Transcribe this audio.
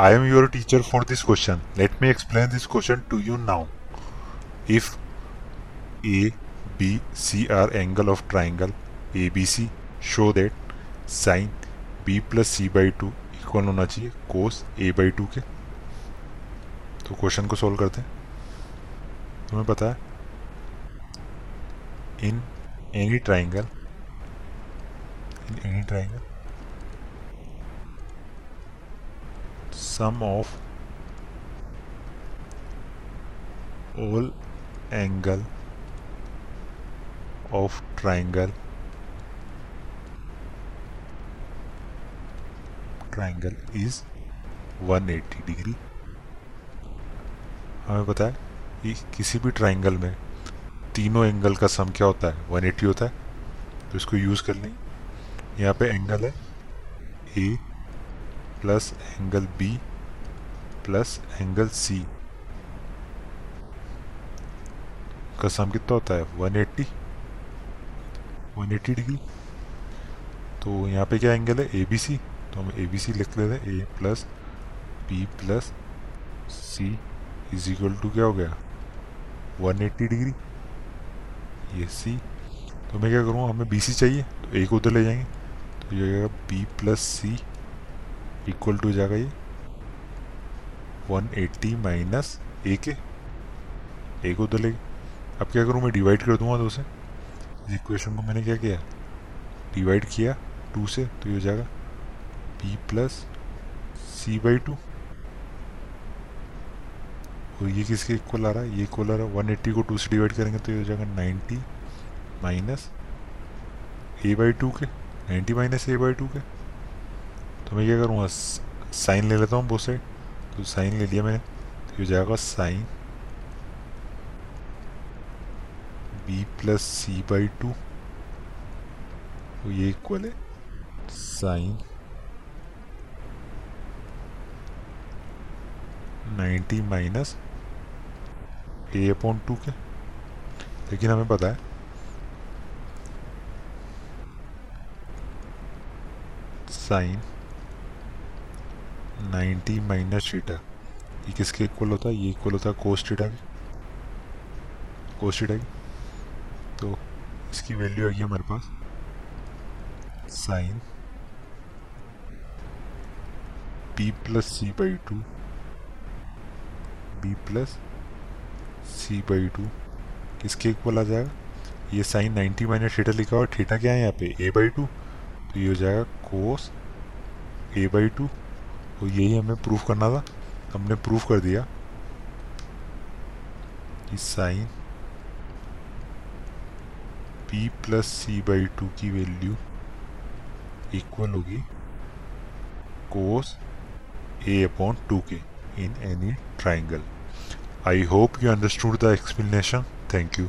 I am your teacher for this question let me explain this question to you now if A B C are angle of triangle A B C show that sine B plus C by two equal होना चाहिए कोस ए by two के। तो question को solve करते हैं। तुम्हें पता है? In any triangle in any triangle sum of all angle of triangle. Triangle is 180 degree हमें पता है कि किसी भी ट्राइंगल में तीनों एंगल का सम क्या होता है? 180 होता है। तो इसको यूज़ कर लें। यहाँ पे एंगल है A plus angle B plus angle C का सम कितना होता है? 180 180 डिग्री? तो यहाँ पे क्या एंगल है? ए बी सी तो हम ए बी सी लिख लेते हैं। A plus B plus C is equal to क्या हो गया? 180 डिग्री। ये सी तो मैं क्या करूँगा हमें बी सी चाहिए। तो ए को उधर ले जाएँगे। तो ये B plus C equal to जाएगा ये। 180 माइनस ए के ए। को तो ले। अब क्या करूँ? मैं डिवाइड कर दूँगा दो से। इस इक्वेशन को मैंने क्या किया? डिवाइड किया टू से तो ये हो जाएगा B plus C by two और ये किसके इक्वल आ रहा है? ये इक्वल आ रहा है। वन एट्टी को टू से डिवाइड करेंगे तो ये हो जाएगा ninety minus A by two के। Ninety minus A by two के। तो मैं क्या करूँगा? साइन ले लेता हूँ बहुत साइड तो साइन ले लिया मैंने तो हो जाएगा sine B plus C by two तो ये इक्वल है sine ninety minus A upon two के लेकिन हमें पता है साइन 90 माइनस थीटा। ये किसके इक्वल होता है? ये इक्वल होता है कोस थीटा की। कोस थीटा की। तो इसकी वैल्यू आएगी हमारे पास sine B plus C by two B plus C by two किसके इक्वल आ जाएगा? ये साइन 90 माइनस थीटा लिखा हुआ थीटा क्या है यहाँ पे? ए बाई टू तो ये हो जाएगा कोस ए बाई टू तो यही हमें प्रूफ करना था? हमने प्रूफ कर दिया कि sine P plus C by two की वैल्यू इक्वल होगी कोस ए अपॉन टू के in any triangle I hope you understood the explanation thank you